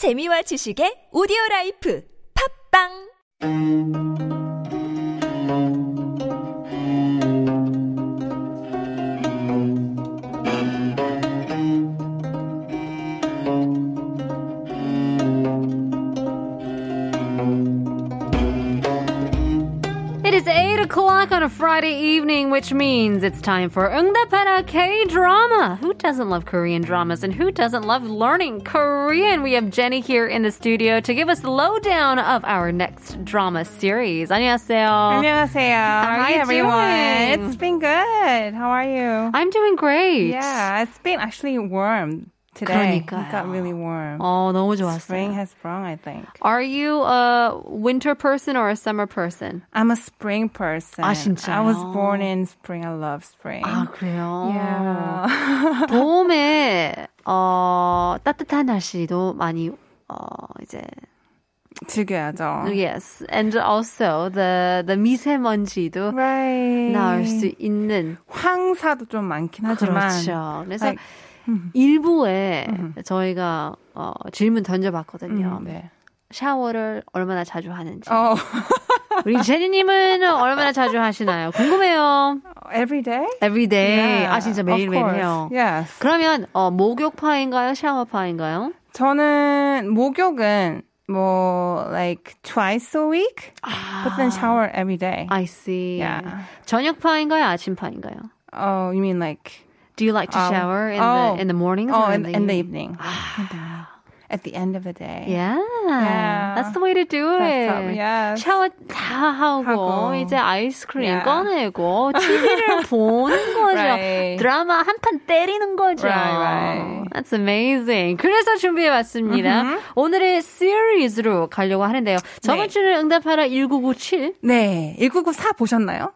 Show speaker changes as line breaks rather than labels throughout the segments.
재미와 지식의 오디오 라이프. 팝빵
8 o'clock on a Friday evening, which means it's time for 응답하라 K-drama. Who doesn't love Korean dramas and who doesn't love learning Korean? We have Jenny here in the studio to give us the lowdown of our next drama series. 안녕하세요.
안녕하세요.
are
Hi
you
everyone.
doing?
It's been good. How are you?
I'm doing great.
Yeah, it's been actually warm today.
그러니까요.
It got really warm.
어, 너무 좋았어요.
Spring has sprung, I think.
Are you a winter person or a summer person?
I'm a spring person.
아, 진짜요?
I was born in spring. I love spring.
아, 그래요?
Yeah.
봄에 어, 따뜻한 날씨도 많이 어, 이제
즐겨야죠.
Yes, and also the the 미세먼지도
Right.
나을 수 있는
황사도 좀 많긴 하지만.
그렇죠. 그래서
like,
일부에 저희가 어, 질문 던져봤거든요.
음, 네.
샤워를 얼마나 자주 하는지.
어,
우리 제니님은 얼마나 자주 하시나요? 궁금해요.
every day?
Every day.
Yeah,
아 진짜 매일매일. 해요.
Yes.
그러면 어, 목욕파인가요? 샤워파인가요?
저는 목욕은 뭐 like twice a week, but then shower every day.
I see.
Yeah.
저녁파인가요? 아침파인가요?
Oh, you mean like
Do you like to
Um,
shower in
oh.
the in the mornings
oh
or
in,
in,
in the
evening?
evening? At the end of the day.
Yeah.
Yeah.
That's the way to do it.
how- yes.
샤워 다 하고,
하고.
이제 아이스크림
Yeah.
꺼내고 TV를 보는 거죠.
Right.
드라마 한 판 때리는 거죠.
Right, right.
That's amazing. 그래서 준비해봤습니다. 오늘의 시리즈로 가려고 하는데요. 저번
네.
주는 응답하라 1997.
네. 1994 보셨나요?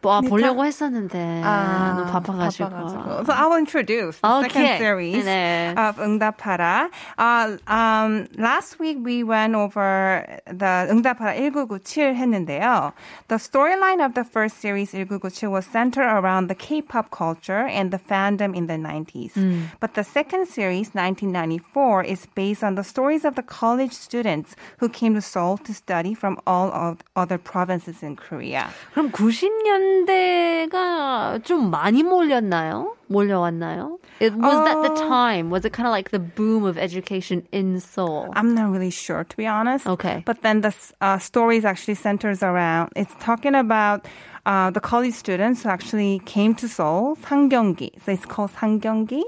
뭐, 아,
그러니까-
보려고 했었는데, 너무 바빠가지고.
바빠가지고. So I'll introduce the
Okay.
second series
네.
of 응답하라. Uh, um, last week we went over the 응답하라 1997 했는데요. The storyline of the first series 1997 was centered around the K-pop culture and the fandom in the 90s. But the second series 1994 is based on the stories of the college students who came to Seoul to study from all of other provinces in Korea.
그럼 90 년대가 좀 많이 몰렸나요? 몰려왔나요? It, was that the
어.
time? Was it kind of like the boom of education in Seoul?
I'm not really sure, to be honest.
Okay.
But then the uh, stories actually centers around, it's talking about uh, the college students who actually came to Seoul, 상경기. So it's called 상경기.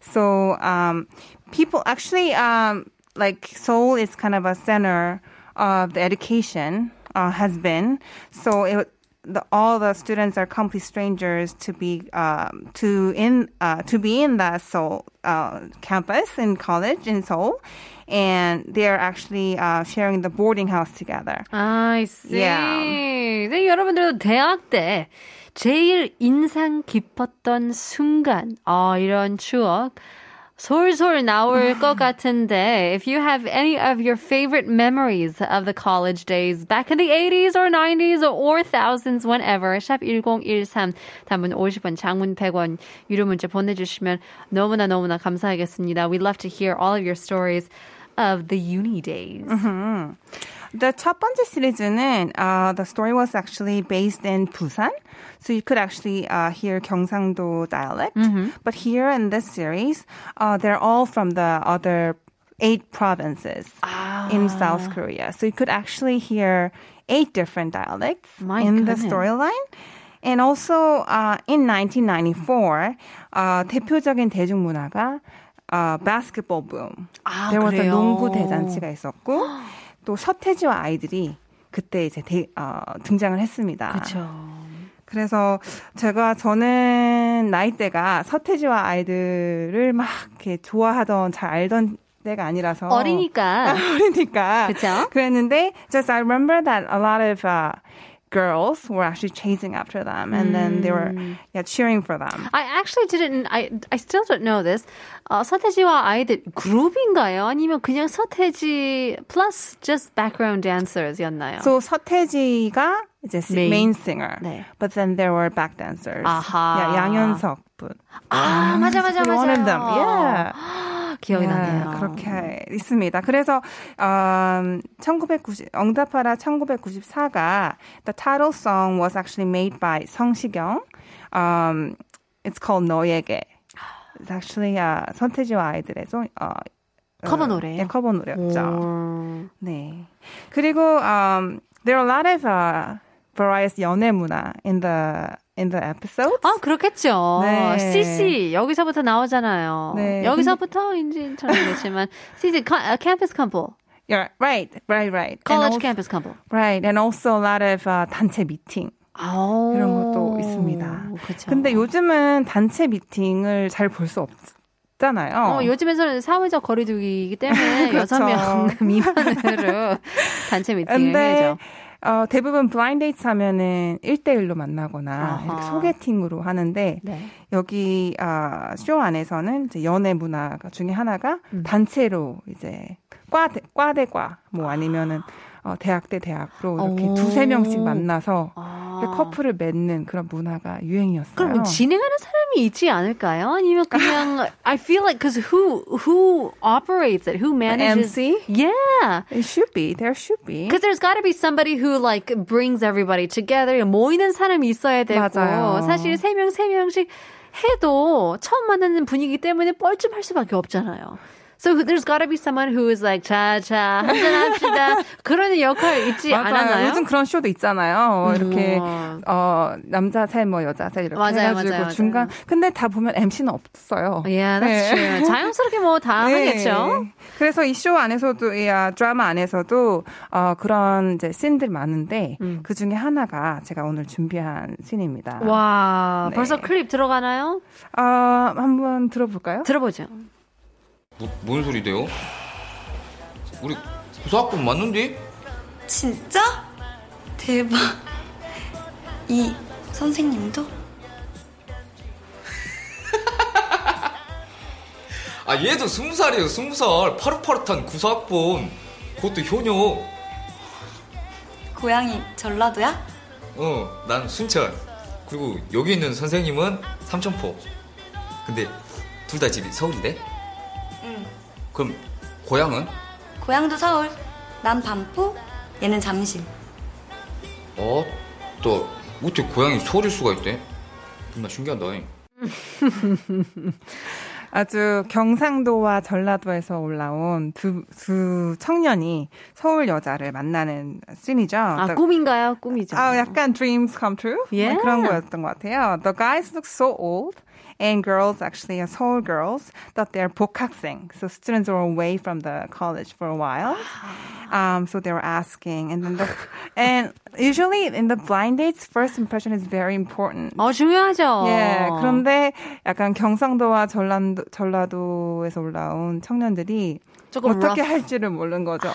So um, people actually, um, like Seoul is kind of a center of the education, uh, has been. So it, the, all the students are complete strangers to be um, to in uh, to be in the Seoul uh, campus in college in Seoul, and they're actually uh, sharing the boarding house together.
I see.
Yeah.
네, 여러분들도 대학 때 제일 인상 깊었던 순간, 아, 이런 추억 솔솔 나올 것 같은데, if you have any of your favorite memories of the college days back in the 80s or 90s or thousands, whenever, 샵 1013, 단문 50원, 장문 100원, 유료 문자 보내주시면 너무나 너무나 감사하겠습니다. We'd love to hear all of your stories of the uni days.
The 첫 번째 시리즈는 uh, the story was actually based in Busan, so you could actually uh, hear 경상도 dialect. But here in this series, uh, they're all from the other eight provinces in South Korea, so you could actually hear eight different dialects
My
in the
goodness.
storyline. And also uh, in 1994, uh, 대표적인 대중문화가 uh, basketball boom.
아,
There was a
그래요?
농구 대잔치가 있었고 또 서태지와 아이들이 그때 이제 대, 어, 등장을 했습니다.
그렇죠.
그래서 제가 저는 나이대가 서태지와 아이들을 막 이렇게 좋아하던 잘 알던 때가 아니라서
어리니까.
어리니까
그쵸?
그랬는데 just I remember that a lot of uh, girls were actually chasing after them and then they were yeah, cheering for them.
I actually didn't. I I still don't know this. 어, 서태지와 아이들 그룹인가요? 아니면 그냥 서태지 plus just background dancers였나요?
So 서태지가 이제
Main.
main, singer,
네.
but then there were back dancers.
아하.
Yeah, 양현석 분.
아 맞아 맞아 맞아.
One of them. Yeah.
기억이
네,
나네요.
그렇게 있습니다. 그래서 um, 1990 응답하라 1994가 the title song was actually made by 성시경. Um, it's called 너에게. It's actually uh, 서태지와 아이들의 송, 어,
커버
어,
노래예요?
네, 커버 노래였죠.
오.
네. 그리고 um, there are a lot of uh, various 연애 문화 in the in the episodes.
아, 그렇겠죠.
네.
CC, 여기서부터 나오잖아요.
네.
여기서부터인지 잘 모르겠지만, CC, 카, 캠퍼스 커플,
Yeah, right, right, right.
College
also-
캠퍼스 커플.
Right, and also a lot of uh, 단체 미팅.
아,
이런 것도 있습니다.
그쵸.
근데 요즘은 단체 미팅을 잘 볼 수 없잖아요.
어, 요즘에서는 사회적 거리두기이기 때문에. 여섯 명 미만으로 단체 미팅을 해야죠.
어, 대부분 블라인드 데이트 하면은 1대1로 만나거나. 이렇게 소개팅으로 하는데
네.
여기 아, 쇼 안에서는 이제 연애 문화가 중에 하나가
음.
단체로 이제 과대 과대과 뭐 아니면은 어, 대학 대 대학으로 이렇게
오.
두세 명씩 만나서
아.
이렇게 커플을 맺는 그런 문화가 유행이었어요.
그럼 뭐 진행하는 사람이 있지 않을까요? 아니면 그냥 I feel like because who who operates it, who manages?
MC?
Yeah.
It should be. There should be.
Because there's got to be somebody who like brings everybody together. 모이는 사람이 있어야 되고
맞아요.
사실 세 명 세 명씩 해도 처음 만나는 분위기 때문에 뻘쭘할 수밖에 없잖아요. So there's got to be someone who is like 자 자 한잔합시다 그런 역할 있지
맞아요.
않았나요?
요즘 그런 쇼도 있잖아요. 이렇게
우와.
어 남자 셋뭐 여자 셋 이렇게
맞아요,
해가지고
맞아요,
중간. 근데 다 보면 MC는 없어요.
Yeah, that's
네.
true. 자연스럽게 뭐다 하겠죠.
그래서 이 쇼 안에서도 이 아, 드라마 안에서도 어, 그런 이제 씬들 많은데
음.
그 중에 하나가 제가 오늘 준비한 씬입니다.
와,
네.
벌써 클립 들어가나요?
어, 한번 들어볼까요?
들어보죠.
뭐, 뭔 소리래요? 우리 구사학번 맞는데?
진짜? 대박. 이 선생님도?
아 얘도 스무 살이에요 스무 살 파릇파릇한 구사학번 그것도 효녀
고향이 전라도야?
어 난 순천 그리고 여기 있는 선생님은 삼천포 근데 둘 다 집이 서울이래?
응.
그럼 고향은?
고향도 서울. 난 반포, 얘는 잠실.
어? 또 어떻게 고향이 서울일 수가 있대? 정말 신기하다
아주 경상도와 전라도에서 올라온 두, 두 청년이 서울 여자를 만나는 씬이죠.
아,
The-
꿈인가요? 꿈이죠.
아, 약간 dreams come true?
Yeah.
뭐 그런 거였던 것 같아요. The guys look so old. And girls, actually, uh, Seoul girls, thought they're 복학생. So students were away from the college for a while. Um, so they were asking. And then the, and usually in the blind dates, first impression is very important.
어, 중요하죠.
예, 그런데 약간 경상도와 전라도, 전라도에서 올라온 청년들이
조금
어떻게
rough.
할지를 모르는 거죠.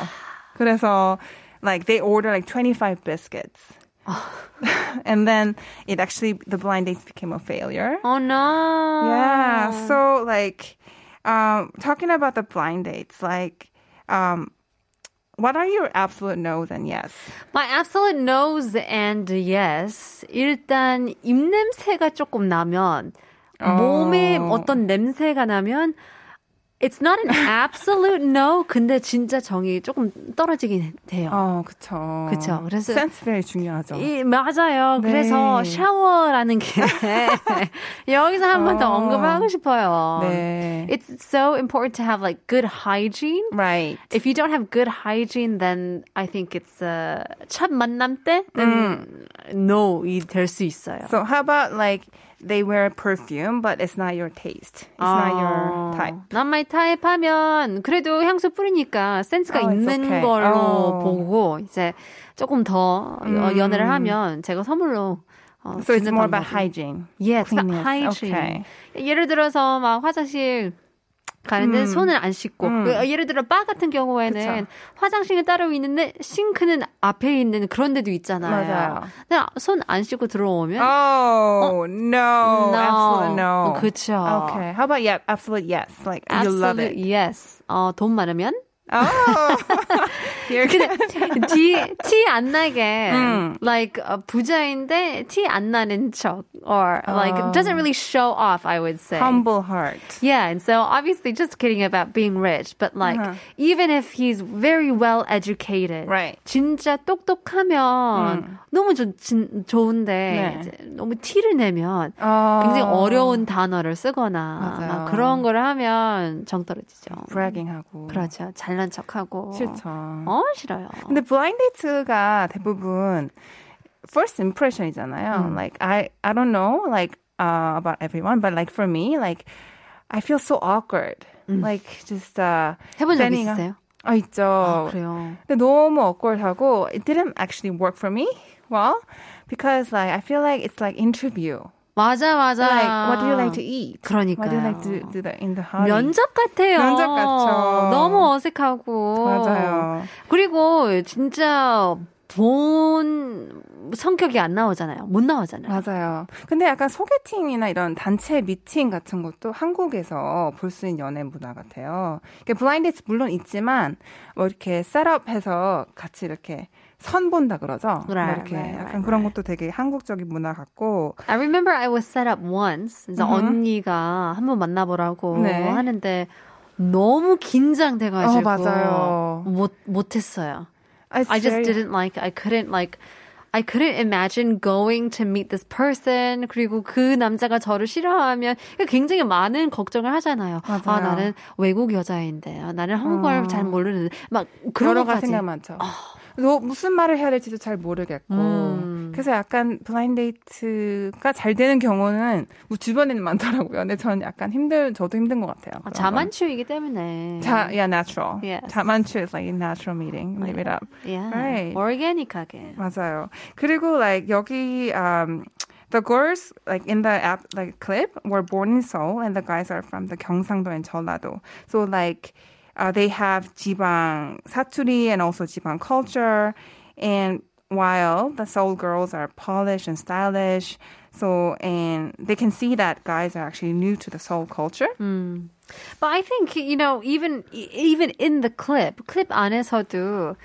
그래서 like they order like 25 biscuits. and then it actually the blind dates became a failure.
Oh no.
Yeah. So like um talking about the blind dates, like um what are your absolute no's and yes?
My absolute no's and yes. 일단 입냄새가 조금 나면 몸에
어.
어떤 냄새가 나면 It's not an absolute no. 근데 진짜 정이 조금 떨어지긴 돼요.
어, 그쵸.
그쵸. 그래서-
센스 very 중요하죠.
이, 맞아요.
네.
그래서 샤워라는 게 여기서 한 번더
어.
언급하고 싶어요.
네.
It's so important to have like good hygiene.
right.
If you don't have good hygiene, then I think it's uh, 첫 만남 때 then no이 될 수 있어요.
So how about like they wear perfume, but it's not your taste. It's not your type.
Not my type 하면 그래도 향수 뿌리니까 센스가
Oh,
있는
okay.
걸로
Oh.
보고 이제 조금 더 어, 연애를 하면 제가 선물로 어,
So it's more about hygiene.
Yeah, it's about
Cleanness.
hygiene.
Okay.
예를 들어서 막 화장실 가는데
음.
손을 안 씻고
음.
어, 예를 들어 바 같은 경우에는
그쵸.
화장실은 따로 있는데 싱크는 앞에 있는 그런 데도 있잖아요.
맞아요.
근데 손 안 씻고 들어오면
Oh, no.
No.
Absolute no.
그쵸.
Okay. How about yeah, absolute yes. Like you love it.
yes. 어, 돈 많으면
Oh, you're
티안 나게
음.
like uh, 부자인데 티 안 나는 척 or like doesn't really show off I would say.
humble heart.
Yeah, and so obviously just kidding about being rich, but like even if he's very well educated,
Right.
진짜 똑똑하면 너무 좋, 진, 좋은데
네.
너무 티를 내면
어.
굉장히 어려운 단어를 쓰거나 그런 거를 하면 정 떨어지죠.
bragging하고.
그렇죠. 잘난 척하고.
싫죠.
어 싫어요.
근데 블라인드 데이트가 대부분 first impression이잖아요. Like I I don't know like uh, about everyone, but like for me, like I feel so awkward. Like just uh
해본 적 있으세요?
아 있죠.
아, 그래요.
근데 너무 awkward하고 it didn't actually work for me well because like I feel like it's like interview.
맞아 맞아.
Like what do you like to eat?
그러니까요.
What do you like to do that in the hobby?
면접 같아요.
면접 같죠.
너무 어색하고.
맞아요.
그리고 진짜 본 성격이 안 나오잖아요. 못 나오잖아요.
맞아요. 근데 약간 소개팅이나 이런 단체 미팅 같은 것도 한국에서 볼 수 있는 연애 문화 같아요. 그러니까 블라인드 데이트 물론 있지만 뭐 이렇게 셋업해서 같이 이렇게 선 본다 그러죠. 뭐
Right,
이렇게
right,
약간
right,
그런. 것도 되게 한국적인 문화 같고
I remember I was set up once. 그래서 언니가 한번 만나보라고
네.
하는데 너무 긴장돼가지고
어, 맞아요.
못 못했어요.
It's
I just didn't like. I couldn't like. I couldn't imagine going to meet this person. 그리고 그 남자가 저를 싫어하면 굉장히 많은 걱정을 하잖아요. 아
맞아요.
나는 외국 여자인데, 아, 나는 한국어를 잘 모르는데, 막 그런 것까지.
생각 많죠. 너 무슨 말을 해야 될지도 잘 모르겠고.
음.
그래서 약간 블라인드 데이트가 잘 되는 경우는 뭐 주변에는 많더라고요. 근데 저는 약간 힘들, 저도 힘든 것 같아요.
아. 자만추이기 때문에.
자, yeah, natural.
Yes.
자만추 is like a natural meeting. Live it up.
yeah.
Right.
organic하게.
맞아요. 그리고 like 여기 um the girls like in the app like clip were born in Seoul and the guys are from the 경상도 and 전라도. So like uh, they have 지방 사투리 and also 지방 culture and while the Seoul girls are polished and stylish so and they can see that guys are actually new to the Seoul culture.
But I think you know even even in the clip clip 안에서도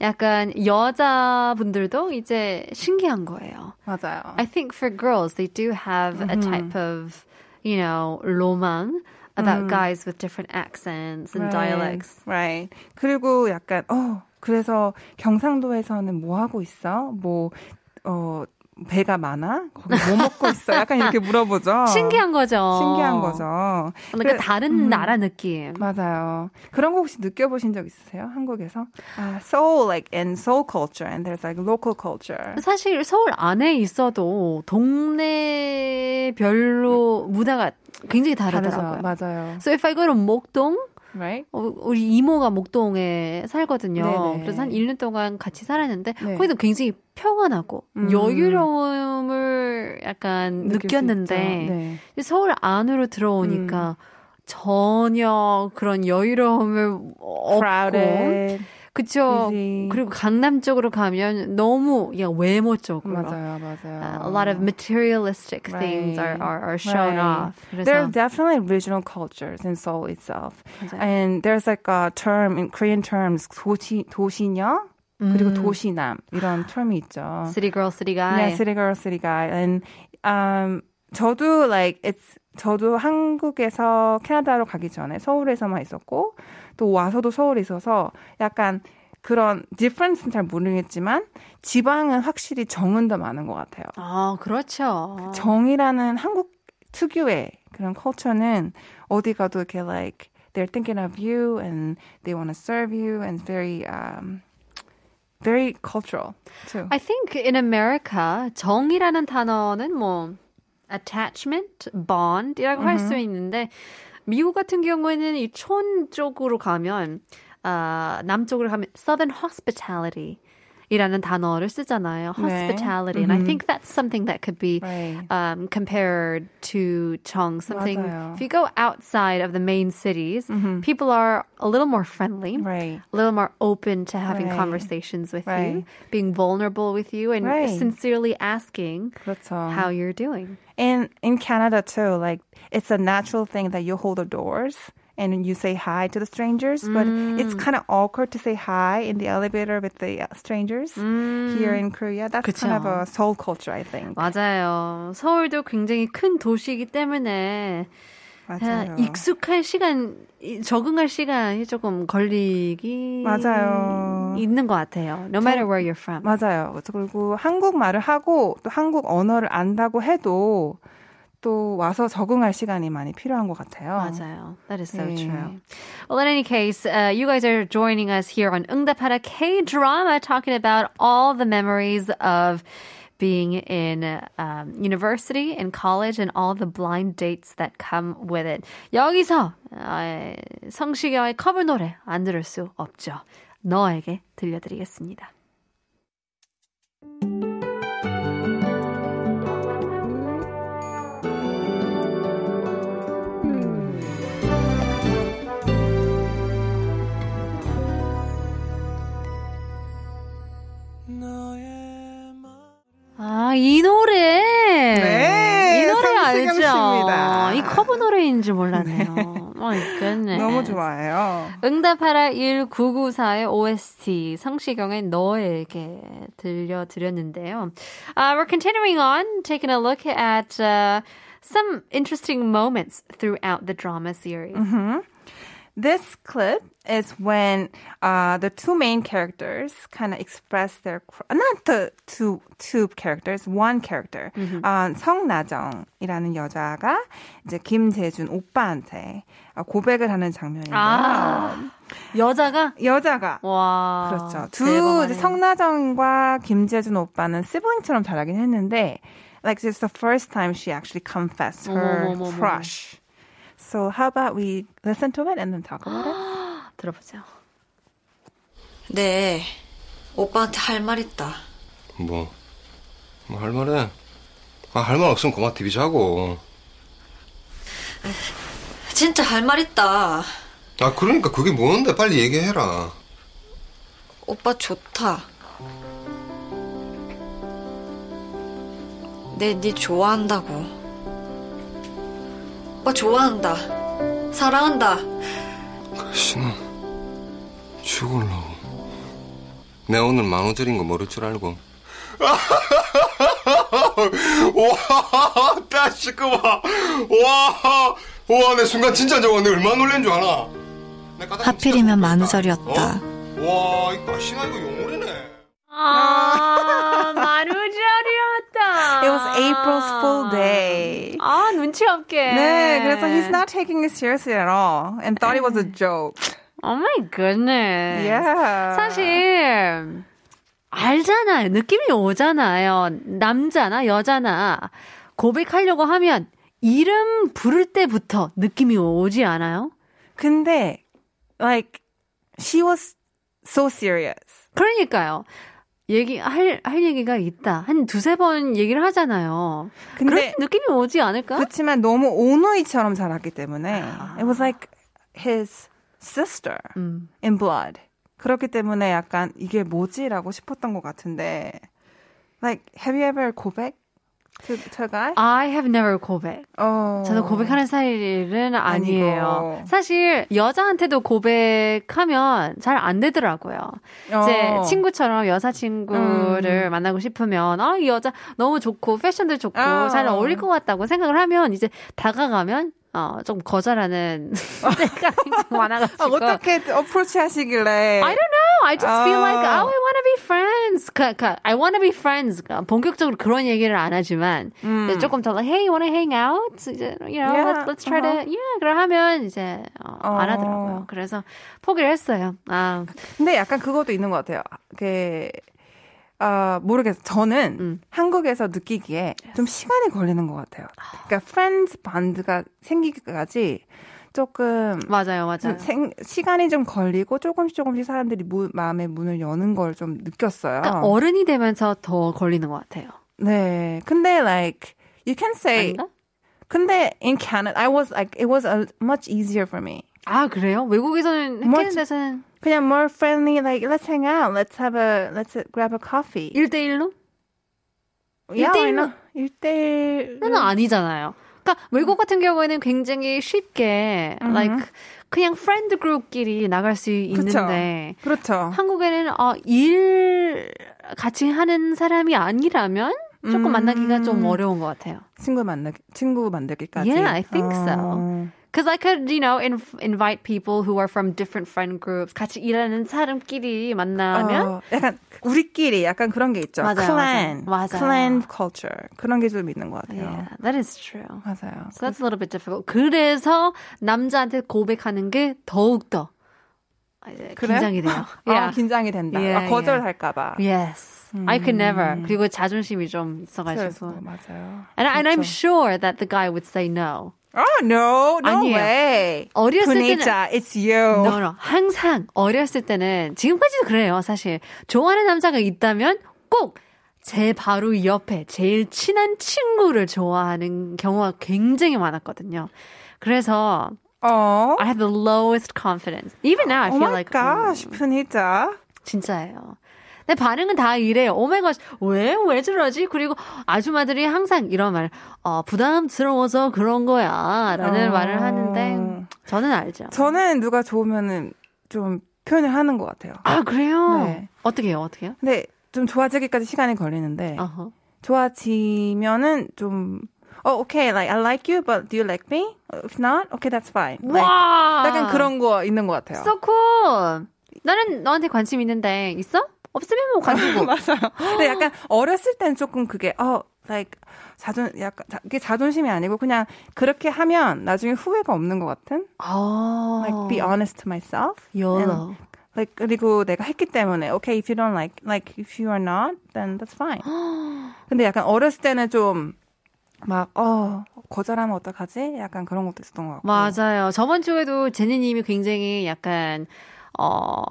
약간 여자분들도 이제 신기한 거예요.
맞아요.
I think for girls they do have a type of you know 로망 About guys with different accents and dialects.
Right. 그리고 약간 어 그래서 경상도에서는 뭐 하고 있어? 뭐 어 배가 많아? 거기 뭐 먹고 있어? 약간 이렇게 물어보죠.
신기한 거죠.
신기한 거죠.
그러니까
그-
다른 나라 느낌.
맞아요. 그런 거 혹시 느껴보신 적 있으세요? 한국에서? 아, Seoul, like, in Seoul culture, and there's like local culture.
사실 서울 안에 있어도 동네별로 문화가 굉장히
다르죠.
다르더라고요.
맞아요.
So if I go to 목동,
Right?
어, 우리 이모가 목동에 살거든요.
네네.
그래서 한 1년 동안 같이 살았는데
네.
거기도 굉장히 평안하고
음.
여유로움을 약간 느꼈는데.
네.
서울 안으로 들어오니까 전혀 그런 여유로움을 없고
Crowded.
그쵸.
busy.
그리고 강남 쪽으로 가면 너무 그냥 외모 쪽으로
맞아요, 맞아요.
uh, a lot of materialistic things are, are, are shown
Right.
off.
There are
그래서
definitely regional cultures in Seoul itself.
맞아요.
And there's like a term in Korean terms 도시 도시녀 그리고 도시남 이런 term이 있죠.
city girl, city guy.
Yeah, city girl, city guy. And um 저도 like it's 저도 한국에서 캐나다로 가기 전에 서울에서만 있었고 또 와서도 서울에 있어서 약간 그런 difference는 잘 모르겠지만 지방은 확실히 정은 더 많은 것 같아요.
아, 그렇죠.
정이라는 한국 특유의 그런 컬처는 어디 가도 이렇게 like they're thinking of you and they want to serve you and very um very cultural too.
I think in America 정이라는 단어는 뭐 attachment, bond이라고 할수 있는데 미국 같은 경우에는 이 촌 쪽으로 가면 아, 남쪽으로 가면 southern hospitality 이라는 단어를 쓰잖아요.
네.
hospitality. And I think that's something that could be
Right.
um, compared to 정. Something
맞아요.
if you go outside of the main cities, people are a little more friendly.
Right.
a little more open to having
Right.
conversations with
Right.
you, being vulnerable with you, and
Right.
sincerely asking
그렇죠.
how you're doing.
And in Canada too, like it's a natural thing that you hold the doors and you say hi to the strangers, but it's kind of awkward to say hi in the elevator with the uh, strangers here in Korea. That's kind of
그쵸.
a Seoul culture, I think.
맞아요. 서울도 굉장히 큰 도시이기 때문에
맞아요.
익숙할 시간, 이- 적응할 시간이 조금 걸리기
맞아요.
있는 것 같아요. No matter where you're from.
맞아요. 그리고 한국말을 하고 또 한국 언어를 안다고 해도 또 와서 적응할 시간이 많이 필요한 것 같아요.
맞아요. That is so
네.
true. Well, in any case, uh, you guys are joining us here on 응답하라 K-drama, talking about all the memories of being in um, university and college and all the blind dates that come with it. 여기서 어, 성시경의 커버 노래 안 들을 수 없죠. 너에게 들려드리겠습니다. 아, 이 노래!
네,
이 노래 알죠?
씨입니다.
이 커버 노래인 줄 몰랐네요. Goodness.
너무 좋아해요.
응답하라 1994의 OST 성시경의 너에게 들려드렸는데요. Uh, we're continuing on, taking a look at uh, some interesting moments throughout the drama series.
This clip is when uh, the two main characters kind of express their cr- not the two two characters, one character. 어, 성나정이라는 여자가 이제 김재준 오빠한테 어, 고백을 하는 장면인데요.
아. 여자가
여자가
와
그렇죠. 두
대박이네요.
이제 성나정과 김재준 오빠는 시블링처럼 자라긴 했는데, like this is the first time she actually confessed her
어머머머머.
crush. So how about we listen to it and then talk about it?
들어보세요.
네, 오빠한테 할 말 있다.
뭐, 뭐 할 말해. 아, 할 말 없으면 그만 TV 자고.
진짜 할 말 있다.
아, 그러니까 그게 뭔데? 빨리 얘기해라.
오빠 좋다. 내네 좋아한다고. 오빠 좋아한다. 사랑한다.
신은 죽을라고. 내가 오늘 드린 거 모를 줄 알고. 와, 나 시끄마. 와, 와, 내 순간 진짜 저거 내 얼마나 놀란 줄 알아? 내
하필이면 만우절이었다.
어? 와, 이거 신아 이거 용물이네.
아
was April's full day.
아 눈치 없게.
네, 그래서 he's not taking it seriously at all and thought it was a joke.
Oh my goodness.
Yeah.
사실 알잖아요. 느낌이 오잖아요. 남자나 여자나 고백하려고 하면 이름 부를 때부터 느낌이 오지 않아요?
근데 like she was so serious.
그러니까요. 얘기 할, 할 얘기가 있다. 한 두세 번 얘기를 하잖아요.
근데
느낌이 오지 않을까?
그렇지만 너무 오누이처럼 자랐기 때문에 it was like his sister
음.
in blood. 그렇기 때문에 약간 이게 뭐지라고 싶었던 것 같은데 like have you ever 고백 a guy?
I have never 고백.
어.
저는 고백하는 스타일은 아니에요.
아니고.
사실 여자한테도 고백하면 잘 안 되더라고요. 이제
어.
친구처럼 여사 친구를
음.
만나고 싶으면 아 이 여자 너무 좋고 패션도 좋고
어.
잘 어울릴 것 같다고 생각을 하면 이제 다가가면 어, 좀 거절하는 때가 굉장히
아,
많아가지고.
어떻게 어프로치 하시길래
I don't know. I just feel like,
아.
oh, I want to be friends. 그, 그, I want to be friends. 그, 본격적으로 그런 얘기를 안 하지만, 이제 조금 더, like, hey, you want to hang out? 이제, you know,
음. Yeah,
let's, let's try to,
uh-huh.
yeah. 그걸 하면 이제, 어, 안
어.
하더라고요. 그래서 포기를 했어요. 아,
근데 약간 그것도 있는 것 같아요. 그, 아, 모르겠어요. 저는
음.
한국에서 느끼기에 좀 시간이 걸리는 것 같아요. 그러니까 프렌즈 반드가 생기기까지 조금
맞아요, 맞아요.
좀 생, 시간이 좀 걸리고 조금씩 조금씩 사람들이 무, 마음의 문을 여는 걸 좀 느꼈어요.
그러니까 어른이 되면서 더 걸리는 것 같아요.
네. 근데 like you can say
아닌가?
근데 in Canada I was like it was a, much easier for me.
아, 그래요? 외국에서는,
뭐-
했는 데서는
그냥 more friendly like let's hang out. Let's have a let's grab a coffee.
1대1로?
Yeah, why
일대일로-
not? 일대일
는 아니잖아요. 그러니까 외국 같은 경우에는 굉장히 쉽게 like 그냥 friend group끼리 나갈 수 있는데
그렇죠.
한국에는 어, 일 같이 하는 사람이 아니라면 조금
음.
만나기가 좀 어려운 것 같아요.
친구 만나 친구 만들기까지.
Yeah, I think so.
어.
Because I could, you know, in, invite people who are from different friend groups. 같이 일하는 사람끼리 만나면
어, 약간 우리끼리 약간 그런 게 있죠.
맞아요,
클랜,
맞아요. 맞아요.
클랜 culture 그런 게 좀 있는 것 같아요.
Yeah, that is true.
맞아요.
So that's a little bit difficult. 그래서 남자한테 고백하는 게 더욱 더 이제
그래요?
긴장이 돼요.
아,
Yeah.
긴장이 된다.
Yeah,
아, 거절할까봐.
Yes. I could never. 그리고 자존심이 좀
그래서
있어가지고.
맞아요.
And, and I'm
그렇죠.
sure that the guy would say no.
Oh no, no
아니에요.
way.
어렸을 때는-
분이자, it's you.
No, no. 항상 어렸을 때는 지금까지도 그래요. 사실 좋아하는 남자가 있다면 꼭 제 바로 옆에 제일 친한 친구를 좋아하는 경우가 굉장히 많았거든요. 그래서
어.
I have the lowest confidence. Even now I
Oh
feel
my
like
gosh,
음,
분이자.
진짜예요. 내 반응은 다 이래요. oh my God, 왜, 왜 저러지? 그리고 아줌마들이 항상 이런 말, 어, 부담스러워서 그런 거야. 라는
어.
말을 하는데, 저는 알죠.
저는 누가 좋으면은 좀 표현을 하는 것 같아요.
아, 그래요?
네.
어떻게 해요? 어떻게 해요?
근데 좀 좋아지기까지 시간이 걸리는데
어허.
좋아지면은 좀 어, okay, like I like you, but do you like me? If not, okay, that's fine. Like,
와!
약간 그런 거 있는 것 같아요.
So cool! 나는 너한테 관심 있는데, 있어? 없으면 뭐 관심 없어.
맞아요. 근데 약간 어렸을 땐 조금 그게 어, like 자존 약간 자, 이게 자존심이 아니고 그냥 그렇게 하면 나중에 후회가 없는 것 같은.
어.
Like be honest to myself. And, like 그리고 내가 했기 때문에 okay, if you don't like like if you are not, then that's fine. 근데 약간 어렸을 때는 좀 막, 어, 거절하면 어떡하지? 약간 그런 것도 있었던 것 같고.
맞아요. 저번 주에도 제니님이 굉장히 약간, 어,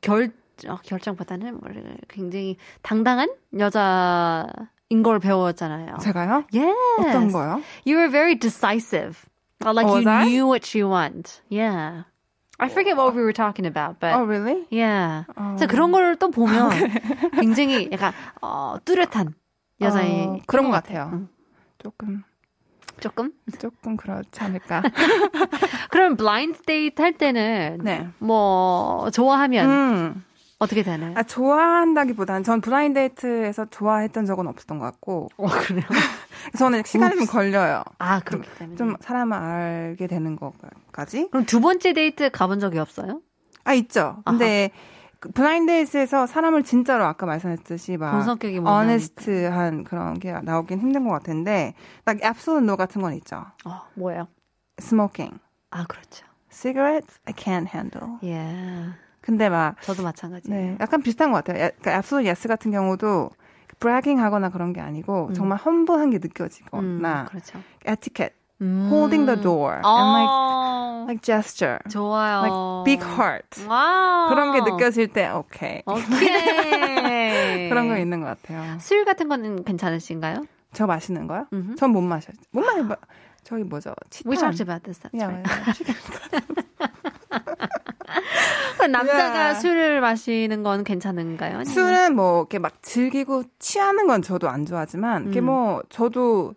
결, 어, 결정보다는 굉장히 당당한 여자인 걸 배웠잖아요.
제가요?
Yes.
어떤 거요?
You were very decisive. Uh, Like
Was
you
I?
knew what you want. Yeah. I forget what we were talking about, but
Oh, really?
yeah. 그래서 그런 걸 또 보면 굉장히 약간 어, 뚜렷한 여자인
어, 그런 것 같아요. 조금,
조금.
조금 그렇지 않을까.
그럼 블라인드 데이트 할 때는
네.
뭐 좋아하면
음.
어떻게 되나요?
아, 좋아한다기보다는 전 blind date에서 좋아했던 적은 없었던 것 같고.
어, 그래요?
저는 시간이 좀 걸려요.
아 그렇기 때문에.
좀 사람을 알게 되는 것까지.
그럼 두 번째 데이트 가본 적이 없어요?
아, 있죠. 근데 그 blind date에서 사람을 진짜로 아까 말씀했듯이 막
본 성격이
most honest한 그런 게 나오긴 힘든 것 같은데 딱 absolute no 같은 건 있죠.
어, 뭐예요?
smoking,
아 그렇죠.
cigarettes I can't handle.
예.
근데 막
저도 마찬가지.
네, 약간 비슷한 것 같아요. 야- 그러니까 absolute yes 같은 경우도 bragging 하거나 그런 게 아니고 정말 험블한 게
음,
느껴지거나
그렇죠.
etiquette,
음.
holding the door, and like
어,
like gesture,
좋아요.
like big heart
와우.
그런 게 느껴질 때 오케이
오케이.
그런 거 있는 것 같아요.
술 같은 거는 괜찮으신가요?
저 마시는 거요? 전 못 마셔요. 못 마셔. 저기 뭐죠? 치탄.
We talked about this. That's
야,
right. 남자가
Yeah.
술을 마시는 건 괜찮은가요?
술은 뭐 이렇게 막 즐기고 취하는 건 저도 안 좋아하지만 이게 뭐 저도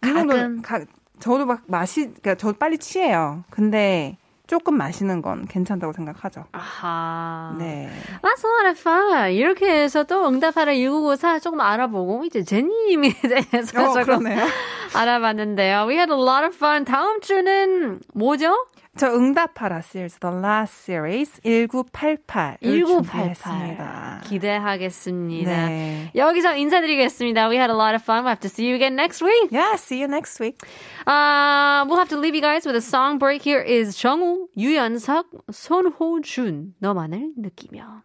가끔.
가, 저도 막 마시 그러니까 저 빨리 취해요. 근데 조금 마시는 건 괜찮다고 생각하죠.
아하.
네.
That's a lot of fun. 이렇게 해서 또 응답하라 1994 조금 알아보고 이제 제니님에 대해서
어,
조금
그러네요.
알아봤는데요. We had a lot of fun. 다음 주는 뭐죠?
저 응답하라 series, the last series 1988.
1988 기대하겠습니다.
네.
여기서 인사드리겠습니다. We had a lot of fun. We'll have to see you again next week.
Yeah, see you next week.
Uh, we'll have to leave you guys with a song break. Here is 정우, 유연석, 손호준, 너만을 느끼며.